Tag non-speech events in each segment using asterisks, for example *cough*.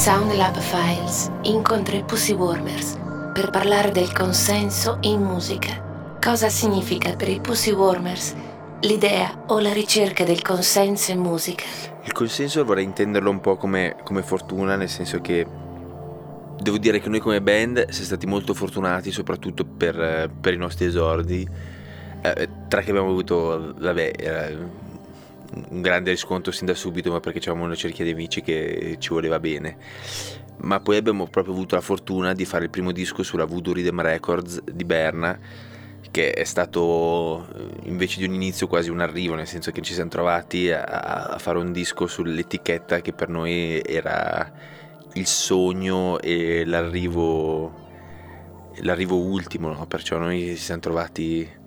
Sound Lab Files incontra i Pussy Warmers per parlare del consenso in musica. Cosa significa per i Pussy Warmers l'idea o la ricerca del consenso in musica? Il consenso vorrei intenderlo un po' come, come fortuna, nel senso che devo dire che noi come band siamo stati molto fortunati, soprattutto per, per i nostri esordi. Eh, tra che abbiamo avuto, vabbè, eh, un grande riscontro sin da subito, ma perché avevamo una cerchia di amici che ci voleva bene. Ma poi abbiamo proprio avuto la fortuna di fare il primo disco sulla Voodoo Rhythm Records di Berna, che è stato invece di un inizio quasi un arrivo, nel senso che ci siamo trovati a, a fare un disco sull'etichetta che per noi era il sogno e l'arrivo, l'arrivo ultimo, no? perciò noi ci siamo trovati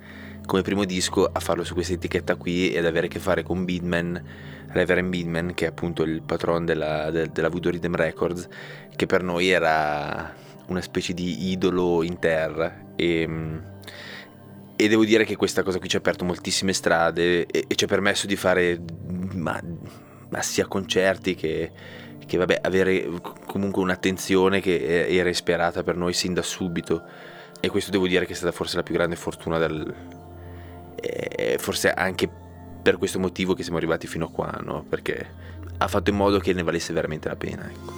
come primo disco a farlo su questa etichetta qui ed avere a che fare con Beatman, Reverend Beatman, che è appunto il patron della, de, della Voodoo Rhythm Records, che per noi era una specie di idolo in terra. E, e devo dire che questa cosa qui ci ha aperto moltissime strade e, e ci ha permesso di fare ma, ma sia concerti che, che vabbè, avere comunque un'attenzione che era isperata per noi sin da subito. E questo devo dire che è stata forse la più grande fortuna del, e forse anche per questo motivo che siamo arrivati fino a qua, no? Perché ha fatto in modo che ne valesse veramente la pena, ecco.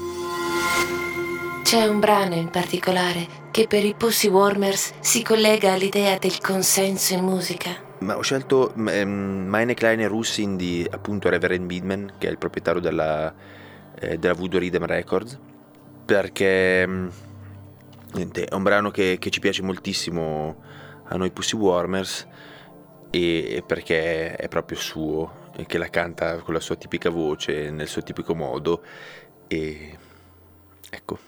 C'è un brano in particolare che per i Pussy Warmers si collega all'idea del consenso in musica. Ma ho scelto um, Meine kleine Russin di appunto Reverend Bidman, che è il proprietario della, eh, della Voodoo Rhythm Records, perché um, niente, è un brano che, che ci piace moltissimo a noi Pussy Warmers e perché è proprio suo che la canta con la sua tipica voce, nel suo tipico modo e ecco.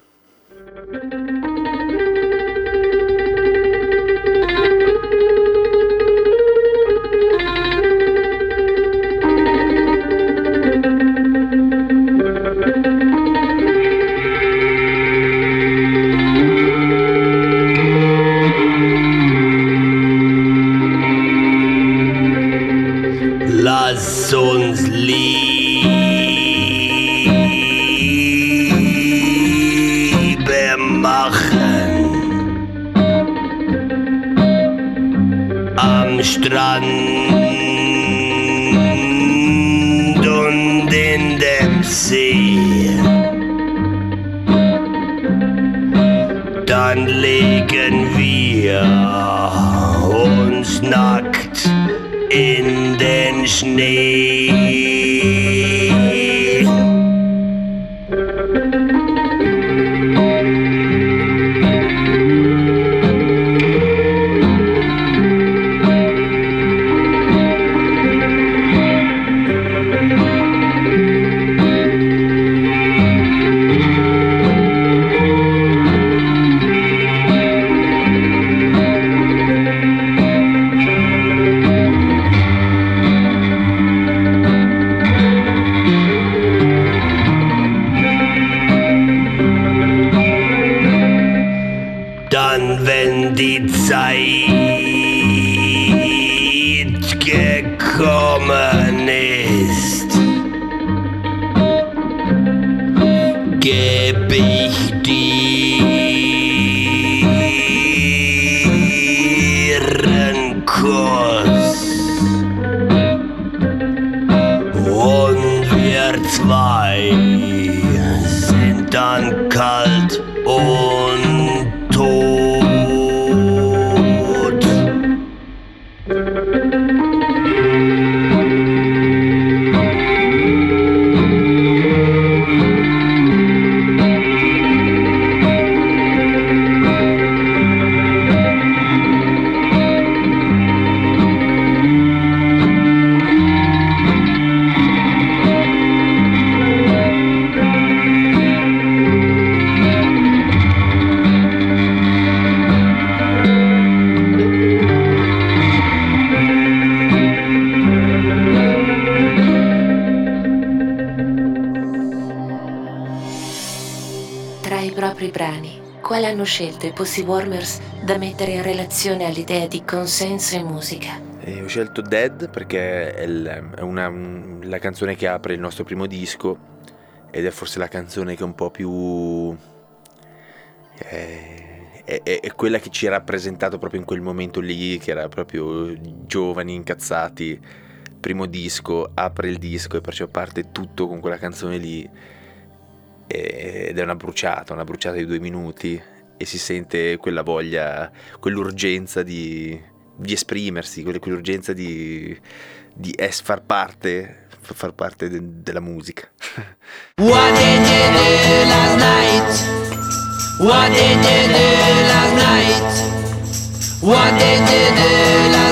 Liebe machen am Strand und in dem See. Dann legen wir uns nackt in den Schnee. die Zeit gekommen ist, geb ich dir einen Kuss. Und wir zwei sind dann kalt und scelto i Pussy Warmers da mettere in relazione all'idea di consenso in musica? E ho scelto Dead perché è, una, la canzone che apre il nostro primo disco ed è forse la canzone che è un po' più... Eh, è, è, quella che ci ha rappresentato proprio in quel momento lì, che era proprio giovani, incazzati, primo disco, apre il disco e perciò parte tutto con quella canzone lì ed è una bruciata, una bruciata di due minuti e si sente quella voglia, quell'urgenza di, di esprimersi, quell'urgenza di, di es, far parte far parte de- della musica. *laughs* What did you do last night? What did you do last night? What did you do last night?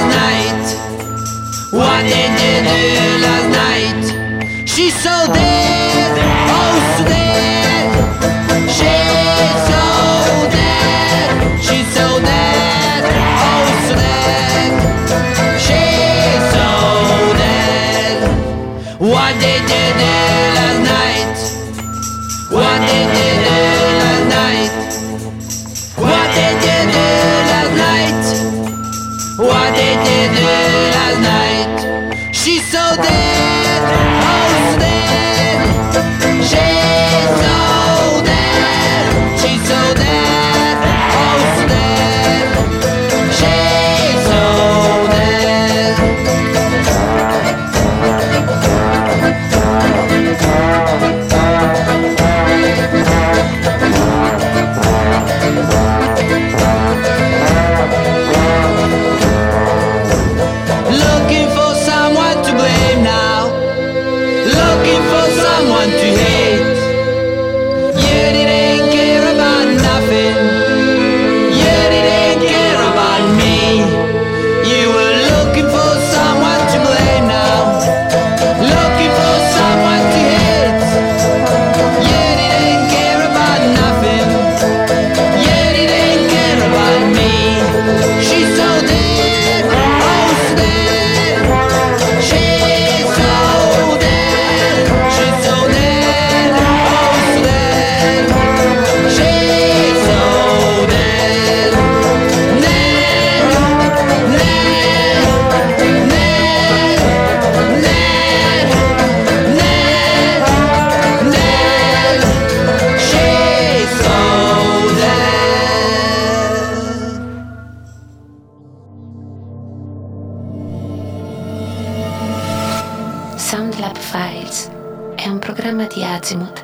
Soundlab Files è un programma di Azimuth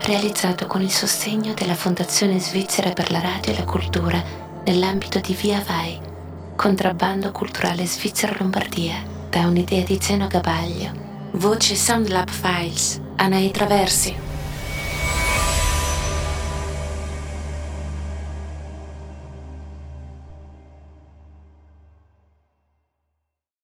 realizzato con il sostegno della Fondazione Svizzera per la Radio e la Cultura nell'ambito di Via Vai, contrabbando culturale Svizzera Lombardia, da un'idea di Zeno Gabaglio. Voce Soundlab Files, Anai Traversi.